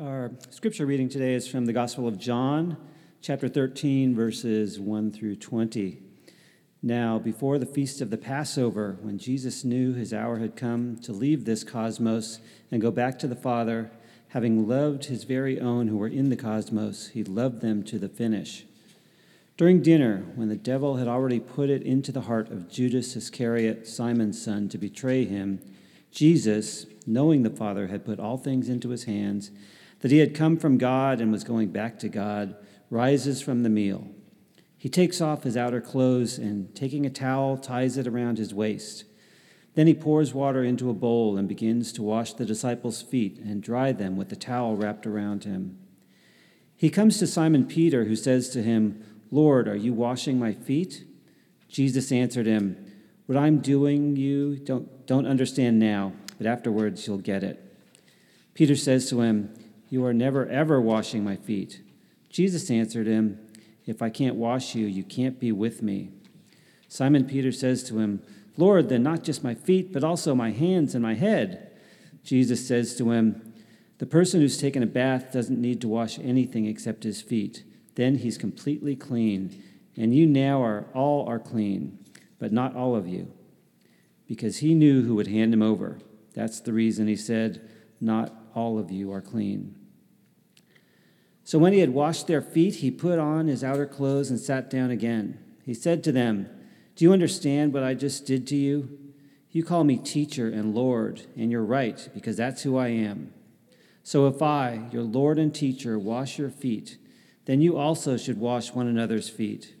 Our scripture reading today is from the Gospel of John, chapter 13, verses 1 through 20. Now, before the feast of the Passover, when Jesus knew his hour had come to leave this cosmos and go back to the Father, having loved his very own who were in the cosmos, he loved them to the finish. During dinner, when the devil had already put it into the heart of Judas Iscariot, Simon's son, to betray him, Jesus, knowing the Father had put all things into his hands, that he had come from God and was going back to God, rises from the meal. He takes off his outer clothes and, taking a towel, ties it around his waist. Then he pours water into a bowl and begins to wash the disciples' feet and dry them with the towel wrapped around him. He comes to Simon Peter, who says to him, Lord, are you washing my feet? Jesus answered him, What I'm doing you don't, don't understand now, but afterwards you'll get it. Peter says to him, you are never ever washing my feet. Jesus answered him, If I can't wash you, you can't be with me. Simon Peter says to him, Lord, then not just my feet, but also my hands and my head. Jesus says to him, The person who's taken a bath doesn't need to wash anything except his feet. Then he's completely clean. And you now are all are clean, but not all of you. Because he knew who would hand him over. That's the reason he said, Not all of you are clean. So when he had washed their feet, he put on his outer clothes and sat down again. He said to them, Do you understand what I just did to you? You call me teacher and Lord, and you're right, because that's who I am. So if I, your Lord and teacher, wash your feet, then you also should wash one another's feet.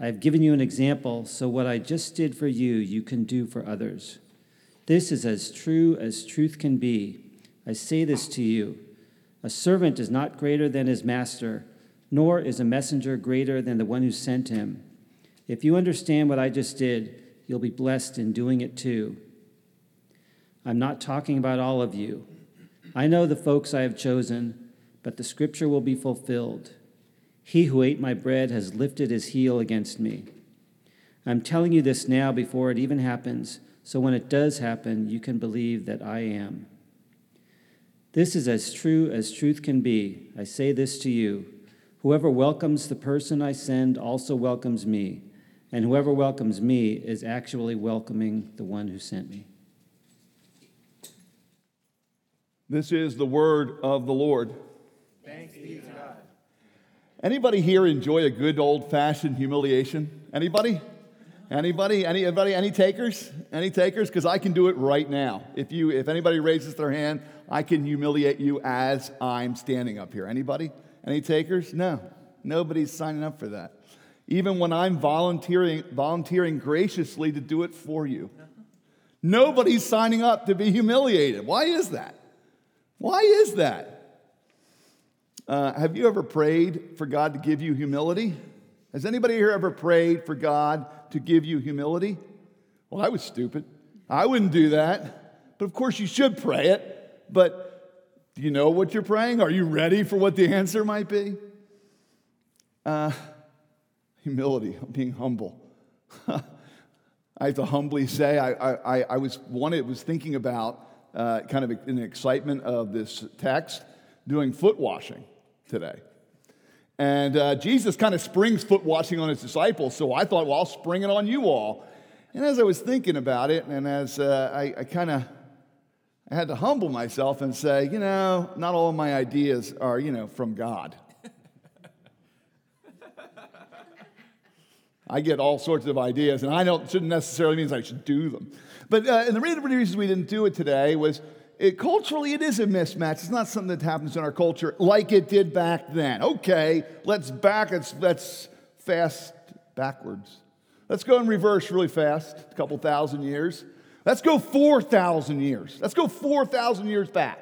I have given you an example, so what I just did for you, you can do for others. This is as true as truth can be. I say this to you. A servant is not greater than his master, nor is a messenger greater than the one who sent him. If you understand what I just did, you'll be blessed in doing it too. I'm not talking about all of you. I know the folks I have chosen, but the scripture will be fulfilled. He who ate my bread has lifted his heel against me. I'm telling you this now before it even happens, so when it does happen, you can believe that I am. This is as true as truth can be. I say this to you whoever welcomes the person I send also welcomes me, and whoever welcomes me is actually welcoming the one who sent me. This is the word of the Lord. Thanks be to God. Anybody here enjoy a good old-fashioned humiliation? Anybody? Anybody? Anybody? Any takers? Any takers? Because I can do it right now. If you, if anybody raises their hand, I can humiliate you as I'm standing up here. Anybody? Any takers? No. Nobody's signing up for that. Even when I'm volunteering, volunteering graciously to do it for you. Nobody's signing up to be humiliated. Why is that? Why is that? Uh, have you ever prayed for God to give you humility? Has anybody here ever prayed for God to give you humility? Well, I was stupid. I wouldn't do that. But of course, you should pray it. But do you know what you're praying? Are you ready for what the answer might be? Uh, humility, being humble. I have to humbly say, I, I, I was one, it was thinking about uh, kind of in the excitement of this text, doing foot washing today. And uh, Jesus kind of springs foot washing on his disciples, so I thought, well, I'll spring it on you all. And as I was thinking about it, and as uh, I, I kind of I had to humble myself and say, you know, not all of my ideas are, you know, from God. I get all sorts of ideas, and I don't shouldn't necessarily means I should do them. But uh, and the reason we didn't do it today was it, culturally, it is a mismatch. It's not something that happens in our culture like it did back then. Okay, let's back, let's, let's fast backwards. Let's go in reverse really fast, a couple thousand years. Let's go 4,000 years. Let's go 4,000 years back.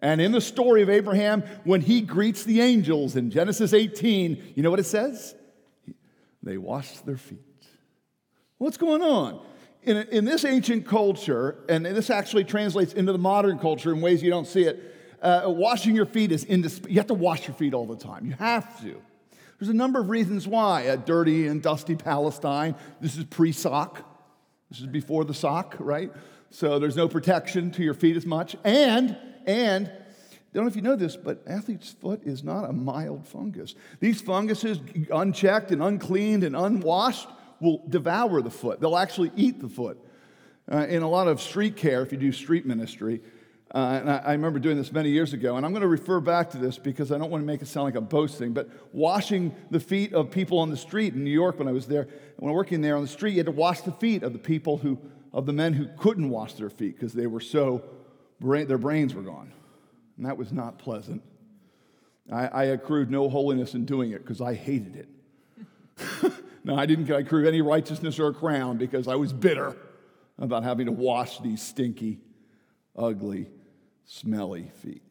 And in the story of Abraham, when he greets the angels in Genesis 18, you know what it says? They washed their feet. What's going on? In, in this ancient culture, and this actually translates into the modern culture in ways you don't see it, uh, washing your feet is indisp- you have to wash your feet all the time. You have to. There's a number of reasons why. A dirty and dusty Palestine. This is pre-sock. This is before the sock, right? So there's no protection to your feet as much. And and I don't know if you know this, but athlete's foot is not a mild fungus. These funguses, unchecked and uncleaned and unwashed, will devour the foot. They'll actually eat the foot. Uh, in a lot of street care, if you do street ministry, uh, and I, I, remember doing this many years ago, and I'm going to refer back to this because I don't want to make it sound like I'm boasting, but washing the feet of people on the street in New York when I was there, when working there on the street, you had to wash the feet of the people who, of the men who couldn't wash their feet because they were so, their brains were gone. And that was not pleasant. I, I accrued no holiness in doing it because I hated it. no, I didn't accrue any righteousness or a crown because I was bitter about having to wash these stinky, ugly smelly feet.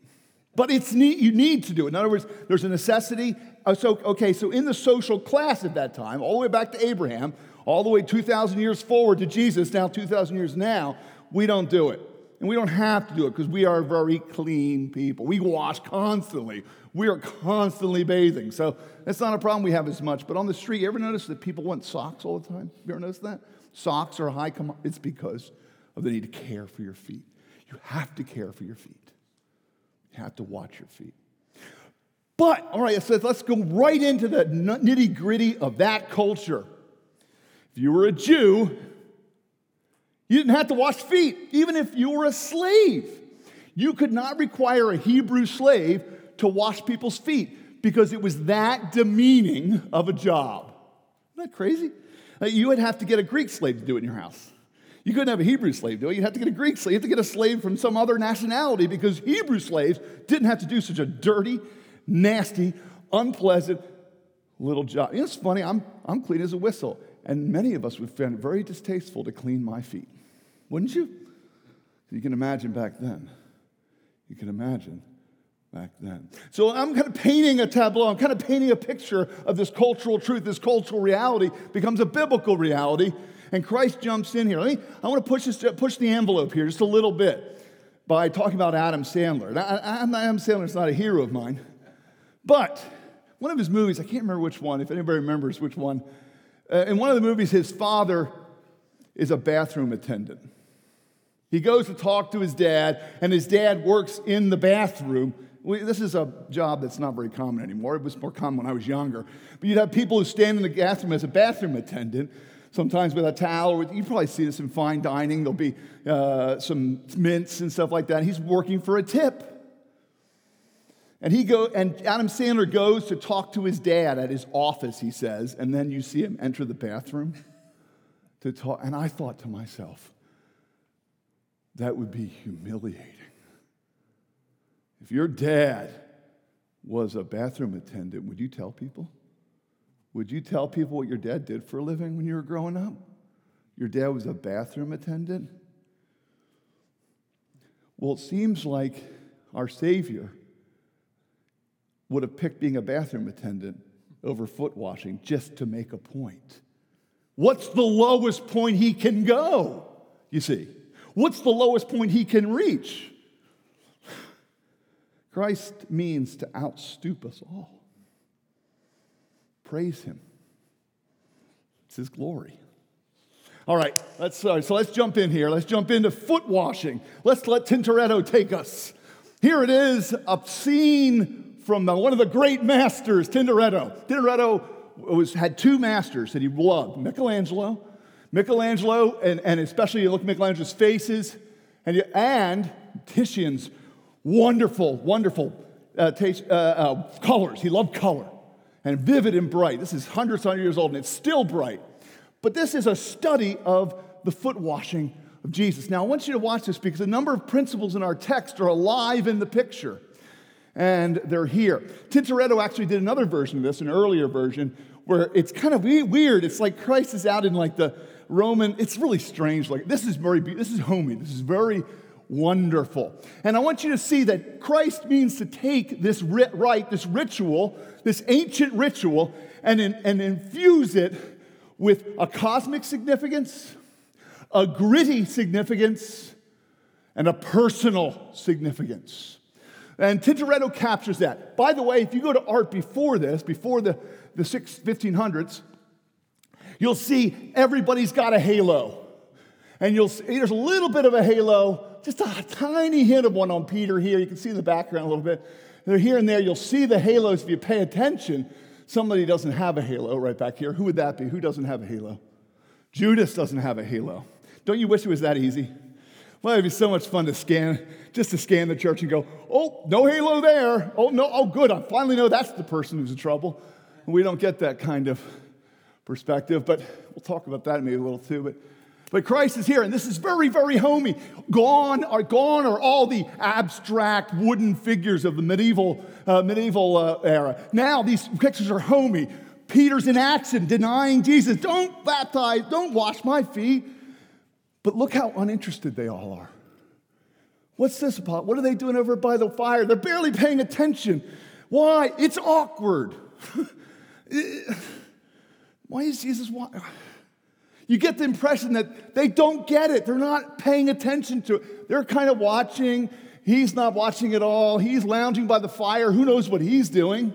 But it's neat, you need to do it. In other words, there's a necessity. Uh, so, okay, so in the social class at that time, all the way back to Abraham, all the way 2,000 years forward to Jesus, now 2,000 years now, we don't do it. And we don't have to do it because we are very clean people. We wash constantly. We are constantly bathing. So that's not a problem we have as much. But on the street, you ever notice that people want socks all the time? You ever notice that? Socks are high. It's because of the need to care for your feet. You have to care for your feet. You have to watch your feet. But, all right, so let's go right into the nitty gritty of that culture. If you were a Jew, you didn't have to wash feet, even if you were a slave. You could not require a Hebrew slave to wash people's feet because it was that demeaning of a job. Isn't that crazy? Uh, you would have to get a Greek slave to do it in your house. You couldn't have a Hebrew slave do it. You'd have to get a Greek slave. You have to get a slave from some other nationality because Hebrew slaves didn't have to do such a dirty, nasty, unpleasant little job. You know, it's funny, I'm, I'm clean as a whistle. And many of us would find it very distasteful to clean my feet. Wouldn't you? You can imagine back then. You can imagine back then. So I'm kind of painting a tableau, I'm kind of painting a picture of this cultural truth, this cultural reality becomes a biblical reality and Christ jumps in here. Let me, I want to push, this, push the envelope here just a little bit by talking about Adam Sandler. Adam Sandler is not a hero of mine, but one of his movies, I can't remember which one, if anybody remembers which one, uh, in one of the movies, his father is a bathroom attendant. He goes to talk to his dad, and his dad works in the bathroom. We, this is a job that's not very common anymore. It was more common when I was younger. But you'd have people who stand in the bathroom as a bathroom attendant sometimes with a towel. Or you probably see this in fine dining. There'll be uh, some mints and stuff like that. He's working for a tip. And he go and Adam Sandler goes to talk to his dad at his office, he says, and then you see him enter the bathroom to talk. And I thought to myself, that would be humiliating. If your dad was a bathroom attendant, would you tell people? Would you tell people what your dad did for a living when you were growing up? Your dad was a bathroom attendant? Well, it seems like our Savior would have picked being a bathroom attendant over foot washing just to make a point. What's the lowest point he can go? You see, what's the lowest point he can reach? Christ means to outstoop us all. Praise him. It's his glory. All right, let's, uh, so let's jump in here. Let's jump into foot washing. Let's let Tintoretto take us. Here it is, a scene from the, one of the great masters, Tintoretto. Tintoretto was, had two masters that he loved Michelangelo. Michelangelo, and, and especially you look at Michelangelo's faces, and, and Titian's wonderful, wonderful uh, taste, uh, uh, colors. He loved color and vivid and bright. This is hundreds, hundreds of years old and it's still bright. But this is a study of the foot washing of Jesus. Now, I want you to watch this because a number of principles in our text are alive in the picture, and they're here. Tintoretto actually did another version of this, an earlier version, where it's kind of weird. It's like Christ is out in like the Roman, it's really strange. Like, this is very, this is homey. This is very wonderful. And I want you to see that Christ means to take this rite, this ritual, this ancient ritual, and, in, and infuse it with a cosmic significance, a gritty significance, and a personal significance. And Tintoretto captures that. By the way, if you go to art before this, before the, the 1500s, you'll see everybody's got a halo. And you'll see there's a little bit of a halo just a tiny hint of one on Peter here. You can see the background a little bit. They're here and there. You'll see the halos if you pay attention. Somebody doesn't have a halo right back here. Who would that be? Who doesn't have a halo? Judas doesn't have a halo. Don't you wish it was that easy? Well, it'd be so much fun to scan, just to scan the church and go, oh, no halo there. Oh, no, oh, good. I finally know that's the person who's in trouble. We don't get that kind of perspective, but we'll talk about that maybe a little too. But, but Christ is here, and this is very, very homey. Gone are gone are all the abstract wooden figures of the medieval uh, medieval uh, era. Now these pictures are homey. Peter's in action, denying Jesus. Don't baptize, don't wash my feet. But look how uninterested they all are. What's this about? What are they doing over by the fire? They're barely paying attention. Why? It's awkward. Why is Jesus? Why? You get the impression that they don't get it. They're not paying attention to it. They're kind of watching. He's not watching at all. He's lounging by the fire. Who knows what he's doing?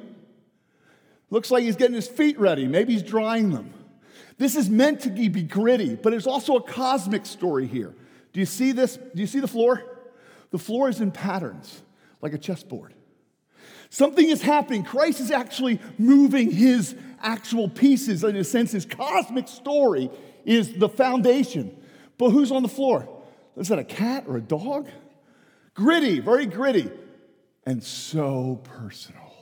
Looks like he's getting his feet ready. Maybe he's drying them. This is meant to be gritty, but it's also a cosmic story here. Do you see this? Do you see the floor? The floor is in patterns, like a chessboard. Something is happening. Christ is actually moving his actual pieces. In a sense, his cosmic story is the foundation. But who's on the floor? Is that a cat or a dog? Gritty, very gritty, and so personal,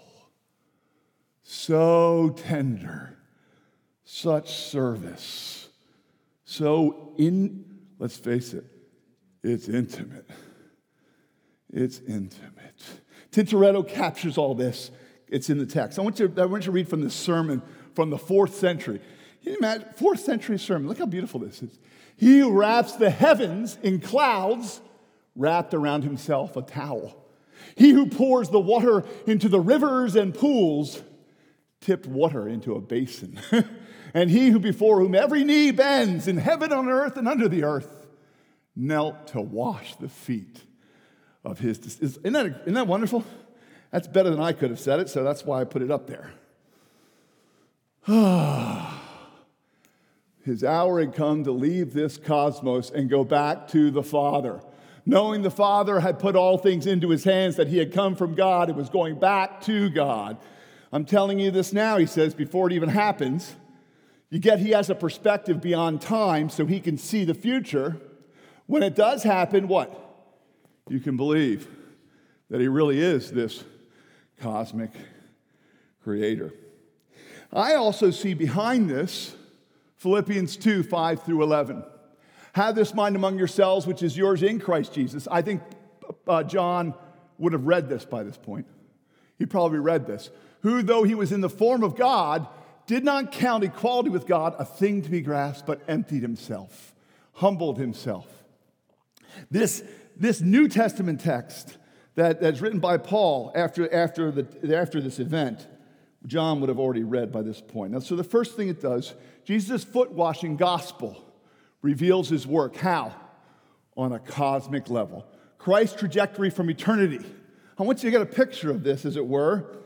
so tender such service. So, in, let's face it, it's intimate. It's intimate. Tintoretto captures all this. It's in the text. I want you, I want you to read from this sermon from the fourth century. Can you imagine? Fourth century sermon. Look how beautiful this is. He wraps the heavens in clouds wrapped around himself a towel. He who pours the water into the rivers and pools tipped water into a basin. and he who before whom every knee bends in heaven, on earth, and under the earth, knelt to wash the feet of his. Isn't that, isn't that wonderful? That's better than I could have said it, so that's why I put it up there. his hour had come to leave this cosmos and go back to the Father. Knowing the Father had put all things into his hands, that he had come from God, it was going back to God. I'm telling you this now, he says, before it even happens. You get he has a perspective beyond time so he can see the future. When it does happen, what? You can believe that he really is this cosmic creator. I also see behind this Philippians 2 5 through 11. Have this mind among yourselves, which is yours in Christ Jesus. I think uh, John would have read this by this point. He probably read this. Who, though he was in the form of God, did not count equality with God a thing to be grasped, but emptied himself, humbled himself. This, this New Testament text that, that's written by Paul after, after, the, after this event, John would have already read by this point. Now, so the first thing it does, Jesus' foot washing gospel reveals his work. How? On a cosmic level. Christ's trajectory from eternity. I want you to get a picture of this, as it were,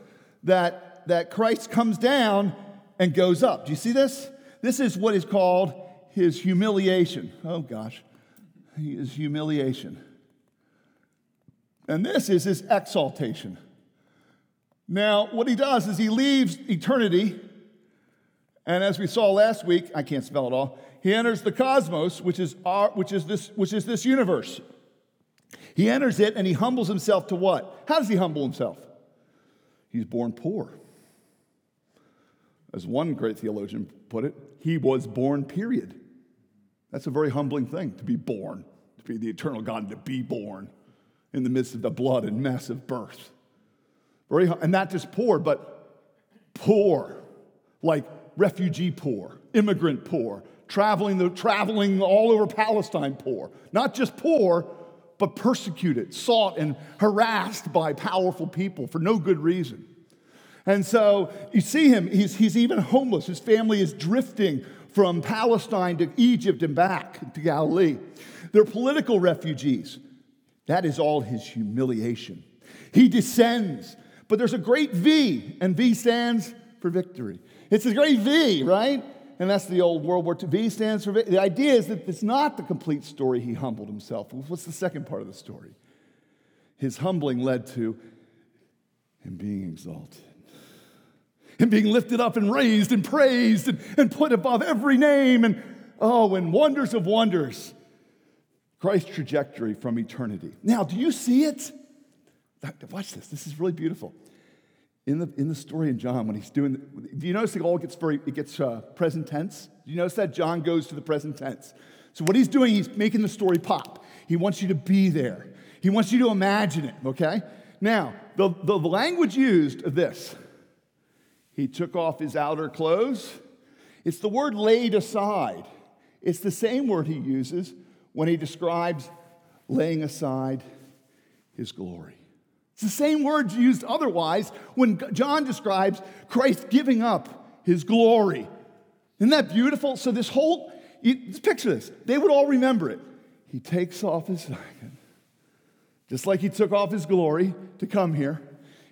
that, that Christ comes down and goes up. Do you see this? This is what is called his humiliation. Oh gosh, his humiliation. And this is his exaltation. Now, what he does is he leaves eternity, and as we saw last week, I can't spell it all, he enters the cosmos, which is, our, which is, this, which is this universe. He enters it and he humbles himself to what? How does he humble himself? He's born poor. As one great theologian put it, he was born, period. That's a very humbling thing to be born, to be the eternal God, and to be born in the midst of the blood and mess of birth. Very, and not just poor, but poor, like refugee poor, immigrant poor, traveling, the, traveling all over Palestine poor. Not just poor, but persecuted, sought, and harassed by powerful people for no good reason. And so you see him, he's, he's even homeless. His family is drifting from Palestine to Egypt and back to Galilee. They're political refugees. That is all his humiliation. He descends, but there's a great V, and V stands for victory. It's a great V, right? and that's the old World War II. V stands for. The idea is that it's not the complete story. He humbled himself. What's the second part of the story? His humbling led to him being exalted, him being lifted up and raised and praised and, and put above every name. And oh, and wonders of wonders. Christ's trajectory from eternity. Now, do you see it? Watch this. This is really beautiful. In the, in the story in John, when he's doing, do you notice it all gets very, it gets uh, present tense? Do you notice that John goes to the present tense? So what he's doing, he's making the story pop. He wants you to be there. He wants you to imagine it, okay? Now, the, the language used of this, he took off his outer clothes. It's the word laid aside. It's the same word he uses when he describes laying aside his glory. It's the same words used otherwise when John describes Christ giving up his glory. Isn't that beautiful? So, this whole, you, picture this. They would all remember it. He takes off his just like he took off his glory to come here.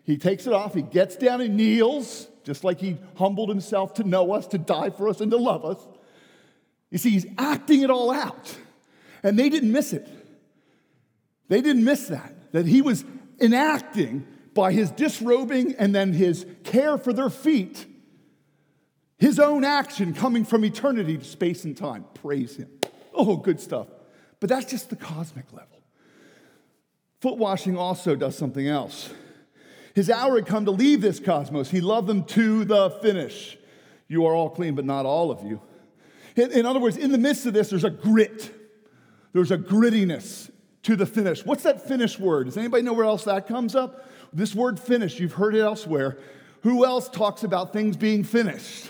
He takes it off, he gets down and kneels, just like he humbled himself to know us, to die for us, and to love us. You see, he's acting it all out. And they didn't miss it. They didn't miss that, that he was enacting by his disrobing and then his care for their feet, his own action coming from eternity to space and time. Praise him. Oh, good stuff. But that's just the cosmic level. Foot washing also does something else. His hour had come to leave this cosmos. He loved them to the finish. You are all clean, but not all of you. In other words, in the midst of this, there's a grit, there's a grittiness to the finish. What's that finish word? Does anybody know where else that comes up? This word finish, you've heard it elsewhere. Who else talks about things being finished?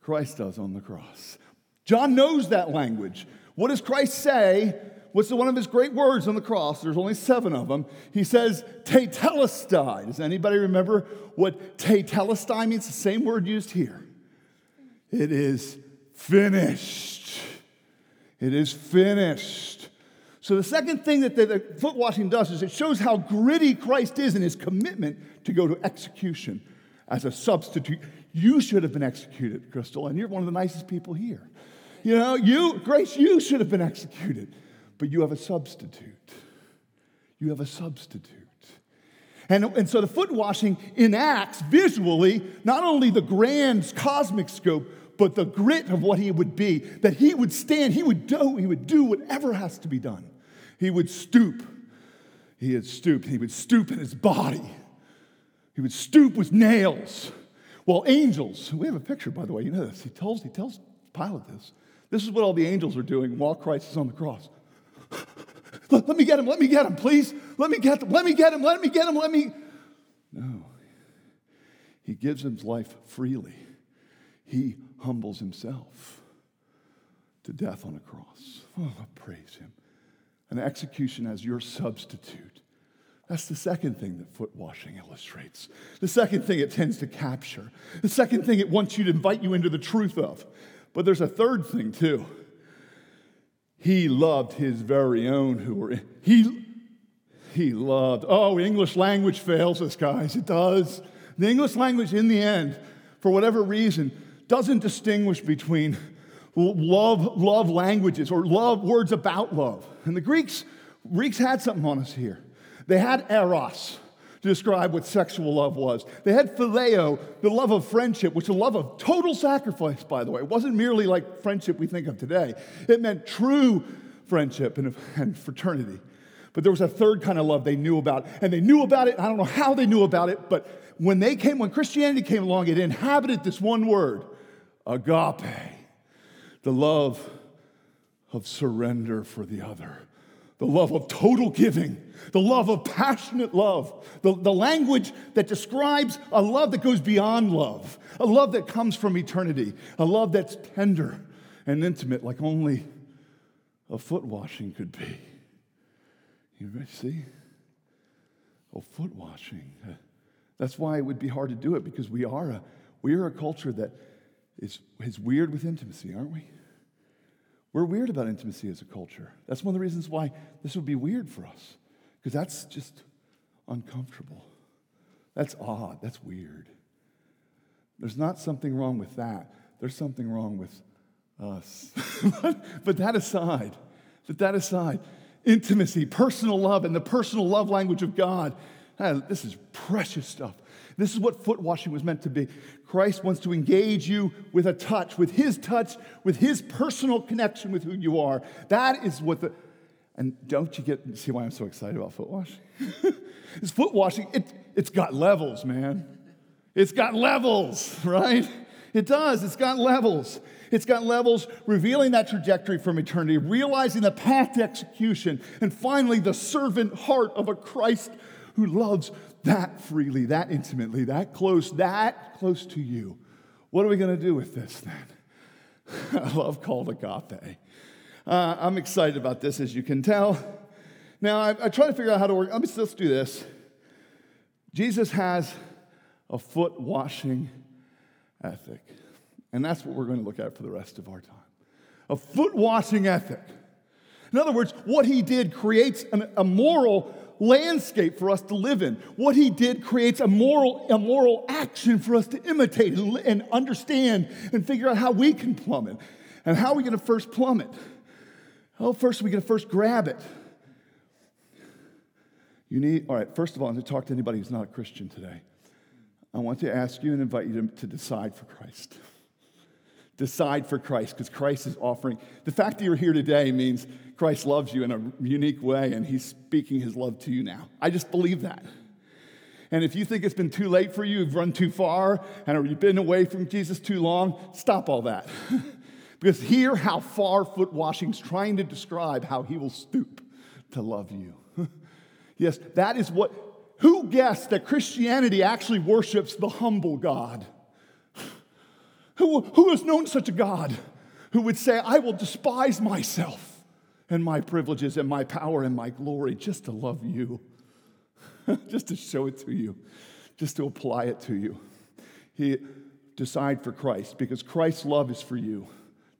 Christ does on the cross. John knows that language. What does Christ say? What's one of his great words on the cross? There's only seven of them. He says, tetelestai. Does anybody remember what tetelestai means? The same word used here. It is finished. It is finished. So, the second thing that the, the foot washing does is it shows how gritty Christ is in his commitment to go to execution as a substitute. You should have been executed, Crystal, and you're one of the nicest people here. You know, you, Grace, you should have been executed, but you have a substitute. You have a substitute. And, and so the foot washing enacts visually not only the grand cosmic scope, but the grit of what he would be, that he would stand, he would do, he would do whatever has to be done. He would stoop. He had stooped. He would stoop in his body. He would stoop with nails. Well, angels, we have a picture, by the way, you know this. He tells, he tells Pilate this. This is what all the angels are doing while Christ is on the cross. let, let me get him, let me get him, please. Let me get him, let me get him, let me get him, let me. No. He gives his life freely. He humbles himself to death on a cross. Oh, praise him an execution as your substitute. That's the second thing that foot washing illustrates. The second thing it tends to capture. The second thing it wants you to invite you into the truth of. But there's a third thing too. He loved his very own who were in. He, he loved. Oh, English language fails us, guys. It does. The English language, in the end, for whatever reason, doesn't distinguish between love, love languages or love words about love. And the Greeks, Greeks had something on us here. They had eros to describe what sexual love was. They had phileo, the love of friendship, which is a love of total sacrifice, by the way. It wasn't merely like friendship we think of today. It meant true friendship and, and fraternity. But there was a third kind of love they knew about. And they knew about it. I don't know how they knew about it, but when they came, when Christianity came along, it inhabited this one word, agape the love of surrender for the other, the love of total giving, the love of passionate love, the, the language that describes a love that goes beyond love, a love that comes from eternity, a love that's tender and intimate like only a foot washing could be. You see? Oh, foot washing. That's why it would be hard to do it because we are a, we are a culture that is, is weird with intimacy, aren't we? We're weird about intimacy as a culture. That's one of the reasons why this would be weird for us, because that's just uncomfortable. That's odd. That's weird. There's not something wrong with that. there's something wrong with us. but that aside, but that aside, intimacy, personal love, and the personal love language of God, this is precious stuff. This is what foot washing was meant to be. Christ wants to engage you with a touch, with his touch, with his personal connection with who you are. That is what the, and don't you get, see why I'm so excited about foot washing? this foot washing, it, it's got levels, man. It's got levels, right? It does. It's got levels. It's got levels revealing that trajectory from eternity, realizing the path to execution, and finally, the servant heart of a Christ who loves that freely, that intimately, that close, that close to you. What are we going to do with this then? I love called agape. Uh, I'm excited about this, as you can tell. Now, I, I try to figure out how to work. Let me, let's do this. Jesus has a foot washing ethic. And that's what we're going to look at for the rest of our time. A foot washing ethic. In other words, what he did creates an, a moral landscape for us to live in. What he did creates a moral, a moral action for us to imitate and, and understand and figure out how we can plumb it. And how are we going to first plumb it? Well, first, we're going to first grab it. You need, all right, first of all, I'm going to talk to anybody who's not a Christian today. I want to ask you and invite you to, to decide for Christ. Decide for Christ because Christ is offering. The fact that you're here today means Christ loves you in a unique way and he's speaking his love to you now. I just believe that. And if you think it's been too late for you, you've run too far, and you've been away from Jesus too long, stop all that. because hear how far foot washing's trying to describe how he will stoop to love you. yes, that is what who guessed that Christianity actually worships the humble God? Who, who has known such a God who would say, I will despise myself and my privileges and my power and my glory just to love you, just to show it to you, just to apply it to you? He decide for Christ because Christ's love is for you.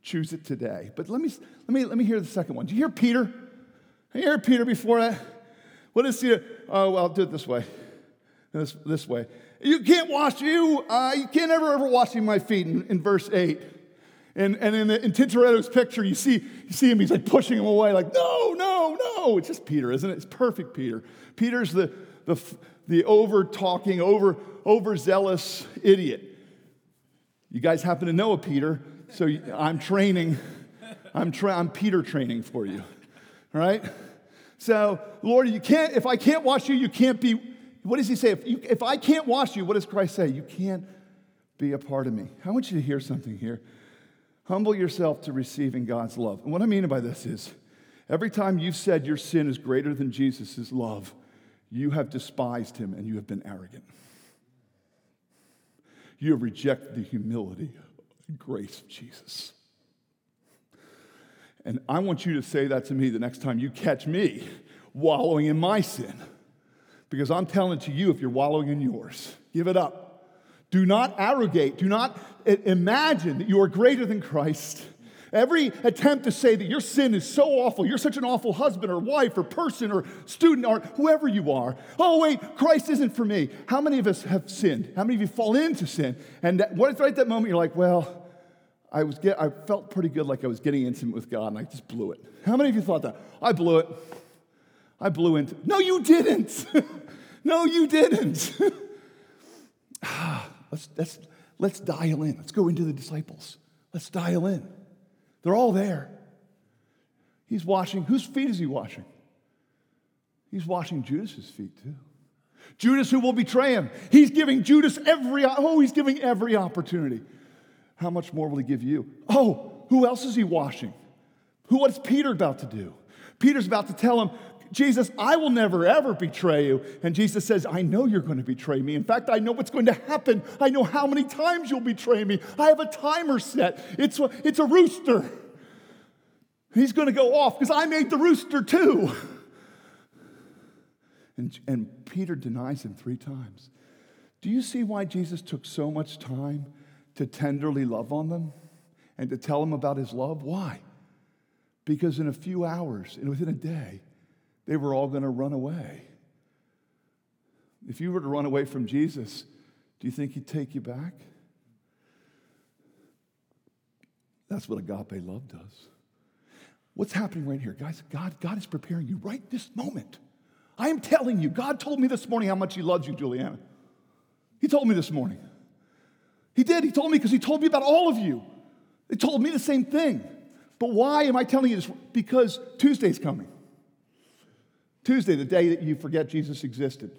Choose it today. But let me, let me, let me hear the second one. Do you hear Peter? You hear Peter before that? What is he? Oh, well, I'll do it this way. This, this way. You can't wash you. Uh, you can't ever, ever wash my feet in, in verse 8. And, and in, the, in Tintoretto's picture, you see, you see him, he's like pushing him away, like, no, no, no. It's just Peter, isn't it? It's perfect Peter. Peter's the, the, the over talking, over overzealous idiot. You guys happen to know a Peter, so I'm training, I'm, tra- I'm Peter training for you, right? So, Lord, you can't, if I can't wash you, you can't be, what does he say? If, you, if I can't wash you, what does Christ say? You can't be a part of me. I want you to hear something here. Humble yourself to receiving God's love. And what I mean by this is every time you've said your sin is greater than Jesus' love, you have despised him and you have been arrogant. You have rejected the humility and grace of Jesus. And I want you to say that to me the next time you catch me wallowing in my sin. Because I'm telling to you if you're wallowing in yours, give it up. Do not arrogate. Do not imagine that you are greater than Christ. Every attempt to say that your sin is so awful, you're such an awful husband or wife or person or student or whoever you are. Oh, wait, Christ isn't for me. How many of us have sinned? How many of you fall into sin? And what if right at that moment you're like, well, I, was get, I felt pretty good like I was getting intimate with God and I just blew it. How many of you thought that? I blew it. I blew into No, you didn't. no, you didn't. Ah. Let's, let's, let's dial in. Let's go into the disciples. Let's dial in. They're all there. He's washing. Whose feet is he washing? He's washing Judas's feet too. Judas, who will betray him. He's giving Judas every, oh, he's giving every opportunity how much more will he give you? Oh, who else is he washing? Who, what's Peter about to do? Peter's about to tell him, Jesus, I will never ever betray you. And Jesus says, I know you're going to betray me. In fact, I know what's going to happen. I know how many times you'll betray me. I have a timer set, it's a, it's a rooster. He's going to go off because I made the rooster too. And, and Peter denies him three times. Do you see why Jesus took so much time to tenderly love on them and to tell them about his love. Why? Because in a few hours and within a day, they were all going to run away. If you were to run away from Jesus, do you think he'd take you back? That's what agape love does. What's happening right here? Guys, God, God is preparing you right this moment. I am telling you, God told me this morning how much He loves you, Juliana. He told me this morning. He did. He told me because He told me about all of you. He told me the same thing. But why am I telling you this? Because Tuesday's coming. Tuesday, the day that you forget Jesus existed,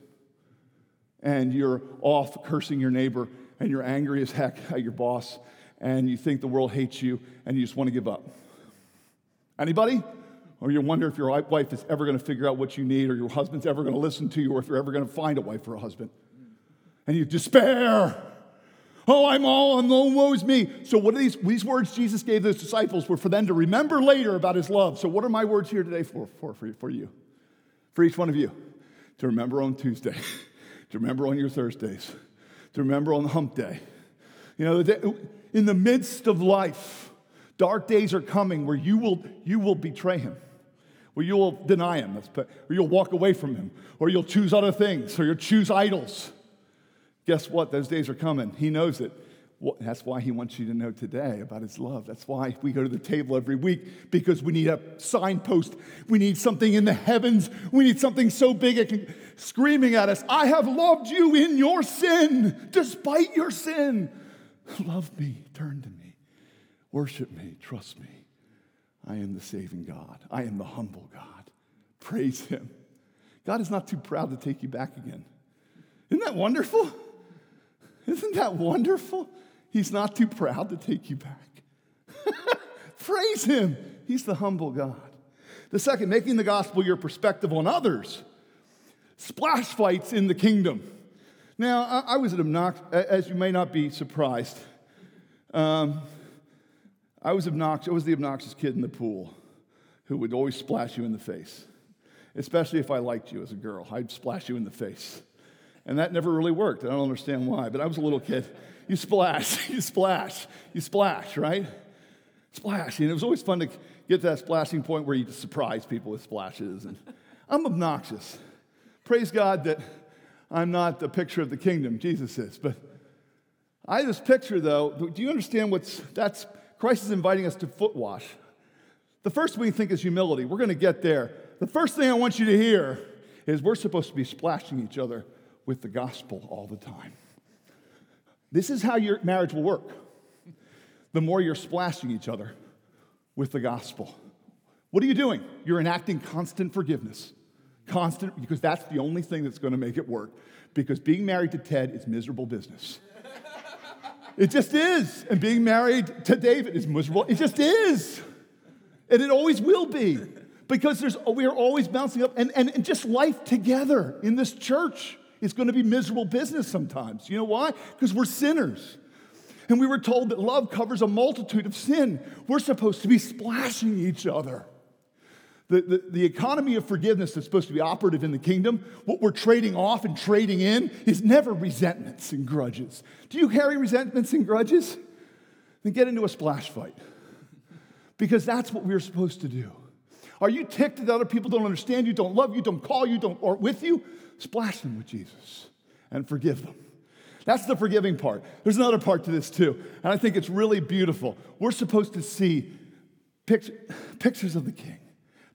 and you're off cursing your neighbor, and you're angry as heck at your boss, and you think the world hates you, and you just want to give up. Anybody? Or you wonder if your wife is ever going to figure out what you need, or your husband's ever going to listen to you, or if you're ever going to find a wife or a husband. And you despair. Oh, I'm all, I'm woe is me. So, what are these, these words Jesus gave those disciples were for them to remember later about his love. So, what are my words here today for, for, for you? For each one of you? To remember on Tuesday, to remember on your Thursdays, to remember on hump day. You know, in the midst of life, dark days are coming where you will, you will betray him, where you will deny him, or you'll walk away from him, or you'll choose other things, or you'll choose idols. Guess what? Those days are coming. He knows it. That's why he wants you to know today about his love. That's why we go to the table every week because we need a signpost. We need something in the heavens. We need something so big it can screaming at us, I have loved you in your sin, despite your sin. Love me, turn to me, worship me, trust me. I am the saving God. I am the humble God. Praise him. God is not too proud to take you back again. Isn't that wonderful? Isn't that wonderful? He's not too proud to take you back. Praise Him. He's the humble God. The second, making the gospel your perspective on others. Splash fights in the kingdom. Now, I, I was an obnoxious, as you may not be surprised, um, I was obnoxious, I was the obnoxious kid in the pool who would always splash you in the face. Especially if I liked you as a girl, I'd splash you in the face. And that never really worked. I don't understand why, but I was a little kid. You splash, you splash, you splash, right? Splash. And it was always fun to get to that splashing point where you just surprise people with splashes. And I'm obnoxious. Praise God that I'm not the picture of the kingdom, Jesus is. But I this picture, though. Do you understand what's that's? Christ is inviting us to foot wash. The first we think is humility. We're going to get there. The first thing I want you to hear is we're supposed to be splashing each other with the gospel all the time. This is how your marriage will work. The more you're splashing each other with the gospel. What are you doing? You're enacting constant forgiveness. Constant, because that's the only thing that's going to make it work. Because being married to Ted is miserable business. it just is. And being married to David is miserable. It just is. And it always will be. Because there's, we are always bouncing up, and, and, and just life together in this church it's going to be miserable business sometimes. You know why? Because we're sinners. And we were told that love covers a multitude of sin. We're supposed to be splashing each other. The, the, the, economy of forgiveness that's supposed to be operative in the kingdom, what we're trading off and trading in, is never resentments and grudges. Do you carry resentments and grudges? Then get into a splash fight. Because that's what we're supposed to do. Are you ticked that other people don't understand you, don't love you, don't call you, don't or with you? Splash them with Jesus and forgive them. That's the forgiving part. There's another part to this too, and I think it's really beautiful. We're supposed to see picture, pictures of the King,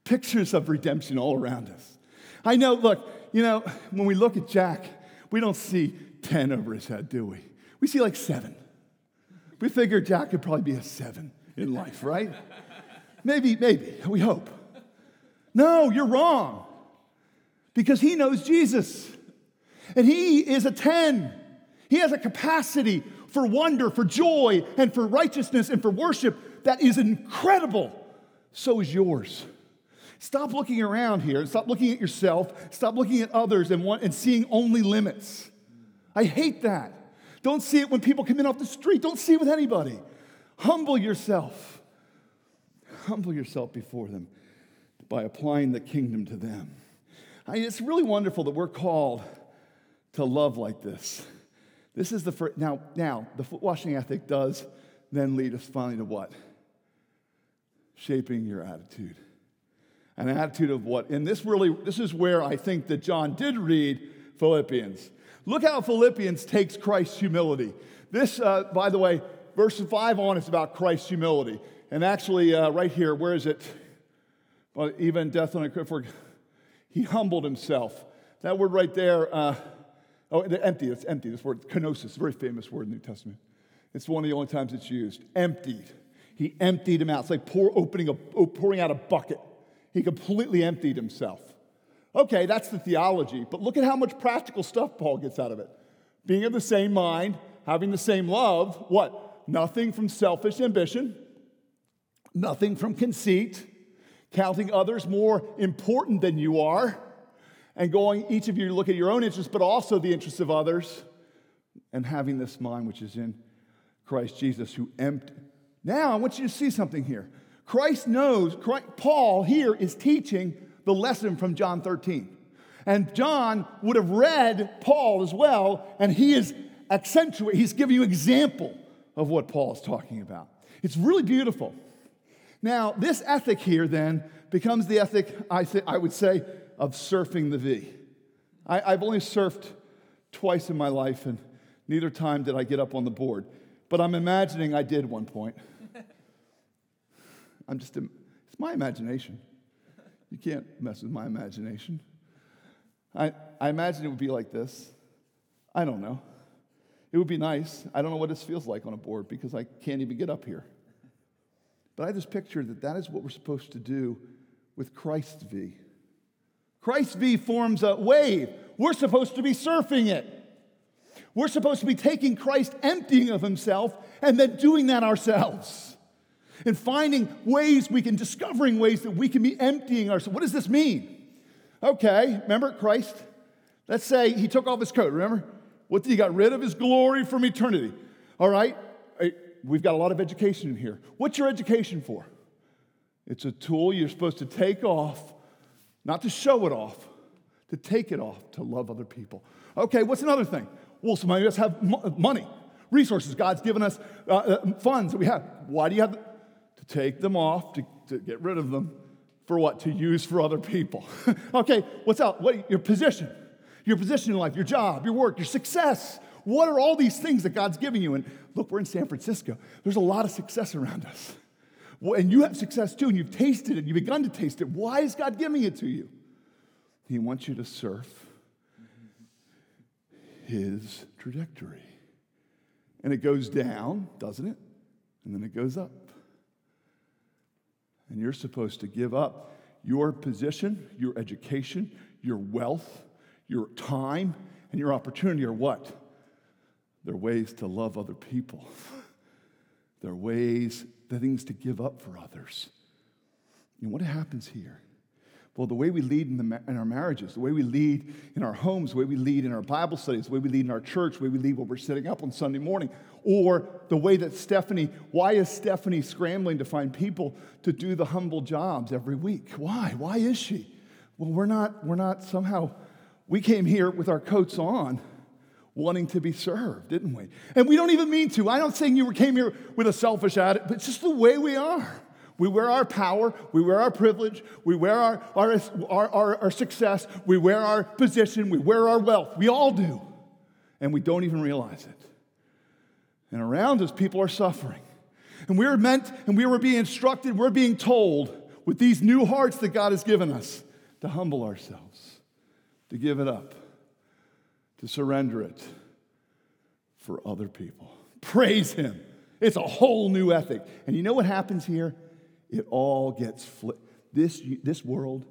pictures of redemption all around us. I know, look, you know, when we look at Jack, we don't see 10 over his head, do we? We see like seven. We figure Jack could probably be a seven in life, right? maybe, maybe, we hope. No, you're wrong because he knows Jesus. And he is a 10. He has a capacity for wonder, for joy, and for righteousness and for worship that is incredible. So is yours. Stop looking around here. Stop looking at yourself. Stop looking at others and, want, and seeing only limits. I hate that. Don't see it when people come in off the street. Don't see it with anybody. Humble yourself. Humble yourself before them by applying the kingdom to them. I mean, it's really wonderful that we're called to love like this. This is the first, now, now, the foot washing ethic does then lead us finally to what? Shaping your attitude. An attitude of what? And this really, this is where I think that John did read Philippians. Look how Philippians takes Christ's humility. This, uh, by the way, verse 5 on is about Christ's humility. And actually, uh, right here, where is it? Well, even death on a cross, he humbled himself. That word right there, uh, oh, empty, it's empty. This word, kenosis, very famous word in the New Testament. It's one of the only times it's used. Emptied. He emptied him out. It's like pour, opening a, pouring out a bucket. He completely emptied himself. Okay, that's the theology, but look at how much practical stuff Paul gets out of it. Being of the same mind, having the same love, what? Nothing from selfish ambition, nothing from conceit, counting others more important than you are, and going, each of you, look at your own interests, but also the interests of others, and having this mind which is in Christ Jesus, who emptied. Now, I want you to see something here. Christ knows, Christ, Paul here is teaching the lesson from John 13. And John would have read Paul as well, and he is accentuating, he's giving you example of what Paul is talking about. It's really beautiful. Now, this ethic here then becomes the ethic, I, th- I would say, of surfing the V. I, I've only surfed twice in my life, and neither time did I get up on the board. But I'm imagining I did one point. I'm just, it's my imagination. You can't mess with my imagination. I, I imagine it would be like this. I don't know. It would be nice. I don't know what this feels like on a board because I can't even get up here. But I just pictured that that is what we're supposed to do with Christ V. Christ V forms a wave. We're supposed to be surfing it. We're supposed to be taking Christ, emptying of himself, and then doing that ourselves. And finding ways we can, discovering ways that we can be emptying ourselves. What does this mean? Okay, remember Christ? Let's say he took off his coat, remember? What did he got rid of his glory from eternity? All right, we've got a lot of education in here. What's your education for? It's a tool you're supposed to take off, not to show it off, to take it off to love other people. Okay, what's another thing? Well, some of us have money, resources. God's given us uh, uh, funds that we have. Why do you have to take them off, to, to get rid of them? For what? To use for other people. okay, what's out? What, your position, your position in life, your job, your work, your success. What are all these things that God's giving you? And look, we're in San Francisco. There's a lot of success around us. And you have success too, and you've tasted it, you've begun to taste it. Why is God giving it to you? He wants you to surf his trajectory. And it goes down, doesn't it? And then it goes up. And you're supposed to give up your position, your education, your wealth, your time, and your opportunity are what? They're ways to love other people. They're ways, they're things to give up for others. And what happens here? Well, the way we lead in, the, in, our marriages, the way we lead in our homes, the way we lead in our Bible studies, the way we lead in our church, the way we lead when we're sitting up on Sunday morning, or the way that Stephanie, why is Stephanie scrambling to find people to do the humble jobs every week? Why? Why is she? Well, we're not, we're not somehow, we came here with our coats on wanting to be served, didn't we? And we don't even mean to. I'm not saying you came here with a selfish attitude, but it's just the way we are. We wear our power, we wear our privilege, we wear our, our, our, our, our success, we wear our position, we wear our wealth. We all do. And we don't even realize it. And around us, people are suffering. And we are meant, and we were being instructed, we're being told with these new hearts that God has given us to humble ourselves, to give it up to surrender it for other people. Praise Him. It's a whole new ethic. And you know what happens here? It all gets flipped. This, this world,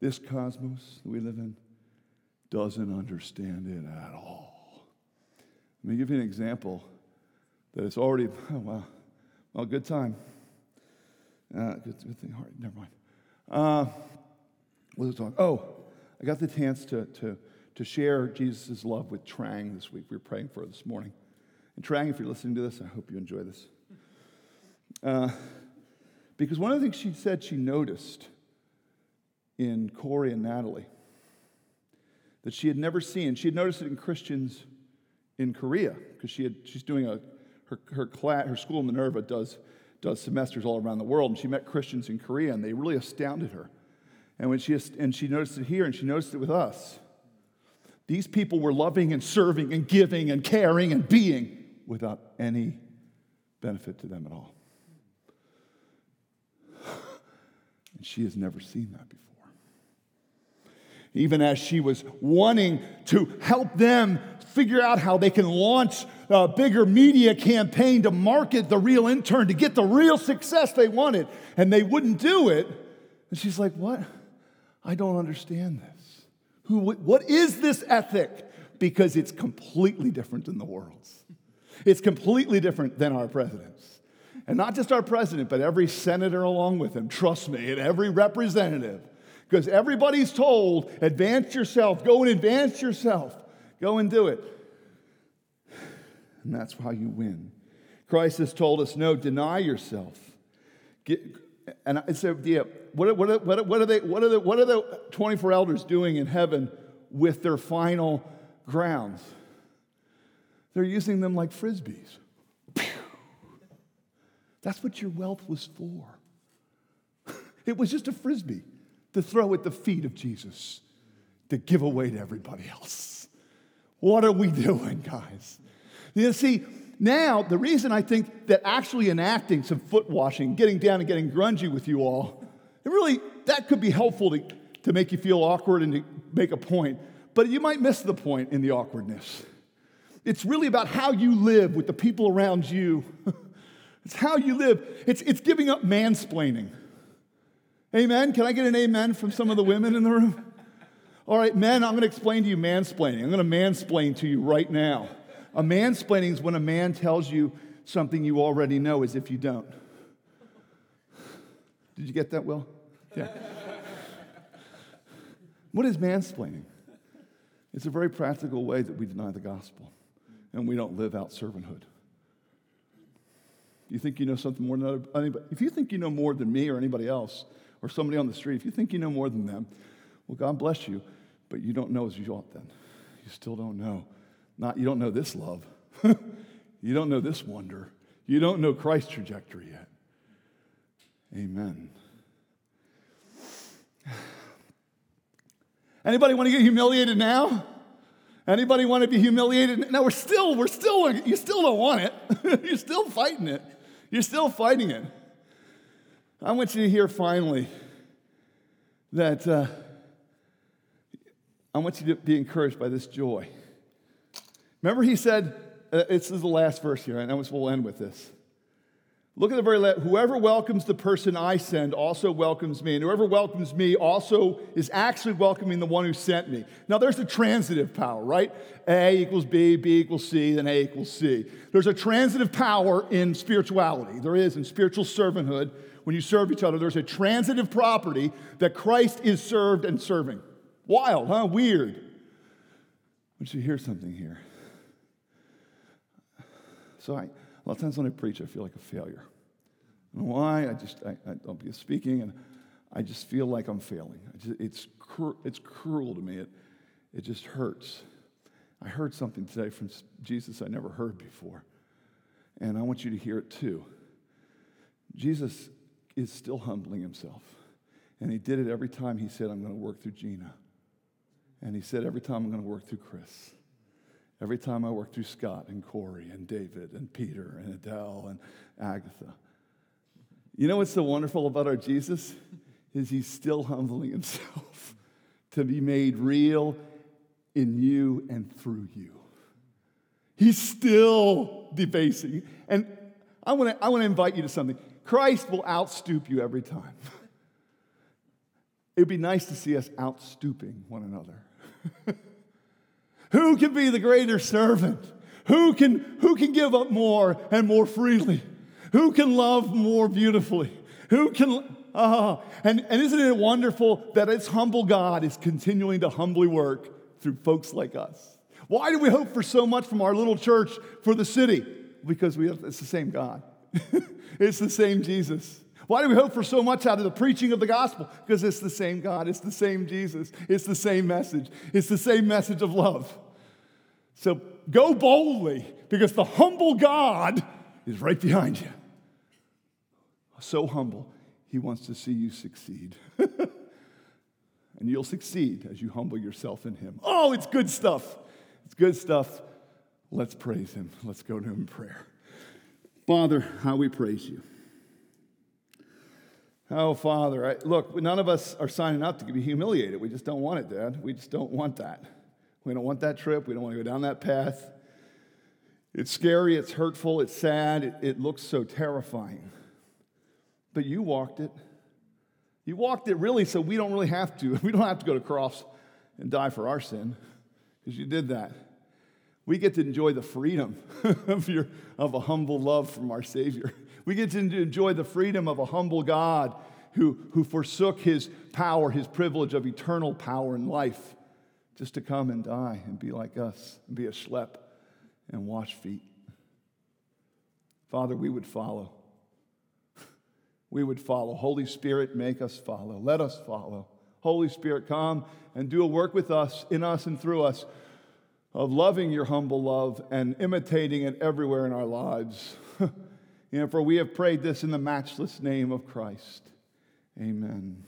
this cosmos that we live in, doesn't understand it at all. Let me give you an example that it's already, oh, wow. Well, good time. Uh, good, good thing. All right, never mind. Uh, what was I talking? Oh, I got the chance to, to to share Jesus' love with Trang this week. We are praying for her this morning. And Trang, if you're listening to this, I hope you enjoy this. Uh, because one of the things she said she noticed in Corey and Natalie that she had never seen, she had noticed it in Christians in Korea, because she had, she's doing a, her, her, class, her school, Minerva, does, does semesters all around the world, and she met Christians in Korea, and they really astounded her. And, when she, and she noticed it here, and she noticed it with us. These people were loving and serving and giving and caring and being without any benefit to them at all. And she has never seen that before. Even as she was wanting to help them figure out how they can launch a bigger media campaign to market the real intern, to get the real success they wanted, and they wouldn't do it. And she's like, What? I don't understand this. Who, what is this ethic? Because it's completely different than the world's. It's completely different than our president's. And not just our president, but every senator along with him, trust me, and every representative. Because everybody's told, advance yourself, go and advance yourself, go and do it. And that's how you win. Christ has told us, no, deny yourself. Get, and I said, yeah, what, what, what, are they, what, are the, what are the 24 elders doing in heaven with their final grounds? They're using them like frisbees. That's what your wealth was for. It was just a frisbee to throw at the feet of Jesus, to give away to everybody else. What are we doing, guys? You see, now the reason I think that actually enacting some foot washing, getting down and getting grungy with you all, it really, that could be helpful to, to make you feel awkward and to make a point. But you might miss the point in the awkwardness. It's really about how you live with the people around you. It's how you live. It's, it's giving up mansplaining. Amen? Can I get an amen from some of the women in the room? All right, men, I'm going to explain to you mansplaining. I'm going to mansplain to you right now. A mansplaining is when a man tells you something you already know as if you don't. Did you get that, Will? Yeah. what is mansplaining? It's a very practical way that we deny the gospel and we don't live out servanthood. You think you know something more than anybody? If you think you know more than me or anybody else or somebody on the street, if you think you know more than them, well, God bless you, but you don't know as you ought then. You still don't know. Not you don't know this love. you don't know this wonder. You don't know Christ's trajectory yet. Amen. Anybody want to get humiliated now? Anybody want to be humiliated? No, we're still, we're still, you still don't want it. You're still fighting it. You're still fighting it. I want you to hear finally that uh, I want you to be encouraged by this joy. Remember, he said, uh, this is the last verse here, and we'll end with this. Look at the very last. Whoever welcomes the person I send also welcomes me. And whoever welcomes me also is actually welcoming the one who sent me. Now, there's a transitive power, right? A equals B, B equals C, then A equals C. There's a transitive power in spirituality. There is in spiritual servanthood. When you serve each other, there's a transitive property that Christ is served and serving. Wild, huh? Weird. But you hear something here. So I a lot of times when I preach, I feel like a failure. Know why. I just, I, I don't be speaking, and I just feel like I'm failing. Just, it's, cru- it's cruel to me. It, it just hurts. I heard something today from Jesus I never heard before, and I want you to hear it too. Jesus is still humbling himself, and he did it every time he said, I'm going to work through Gina. And he said, every time I'm going to work through Chris. Every time I work through Scott and Corey and David and Peter and Adele and Agatha. You know what's so wonderful about our Jesus? Is he's still humbling himself to be made real in you and through you. He's still debasing. And I want to I want to invite you to something. Christ will outstoop you every time. It would be nice to see us outstooping one another. Who can be the greater servant? Who can, who can give up more and more freely? Who can love more beautifully? Who can, ah, and, and isn't it wonderful that this humble God is continuing to humbly work through folks like us? Why do we hope for so much from our little church for the city? Because we have, it's the same God. it's the same Jesus. Why do we hope for so much out of the preaching of the gospel? Because it's the same God, it's the same Jesus, it's the same message, it's the same message of love. So go boldly because the humble God is right behind you. So humble, he wants to see you succeed. and you'll succeed as you humble yourself in him. Oh, it's good stuff. It's good stuff. Let's praise him. Let's go to him in prayer. Father, how we praise you. Oh, Father, I, look, none of us are signing up to be humiliated. We just don't want it, Dad. We just don't want that. We don't want that trip. We don't want to go down that path. It's scary, it's hurtful, it's sad, it, it looks so terrifying. But you walked it. You walked it really so we don't really have to. We don't have to go to cross and die for our sin because you did that. We get to enjoy the freedom of, your, of a humble love from our Savior. We get to enjoy the freedom of a humble God who, who forsook his power, his privilege of eternal power and life, just to come and die and be like us and be a schlep and wash feet. Father, we would follow. We would follow. Holy Spirit, make us follow. Let us follow. Holy Spirit, come and do a work with us, in us, and through us of loving your humble love and imitating it everywhere in our lives. You know, for we have prayed this in the matchless name of Christ. Amen.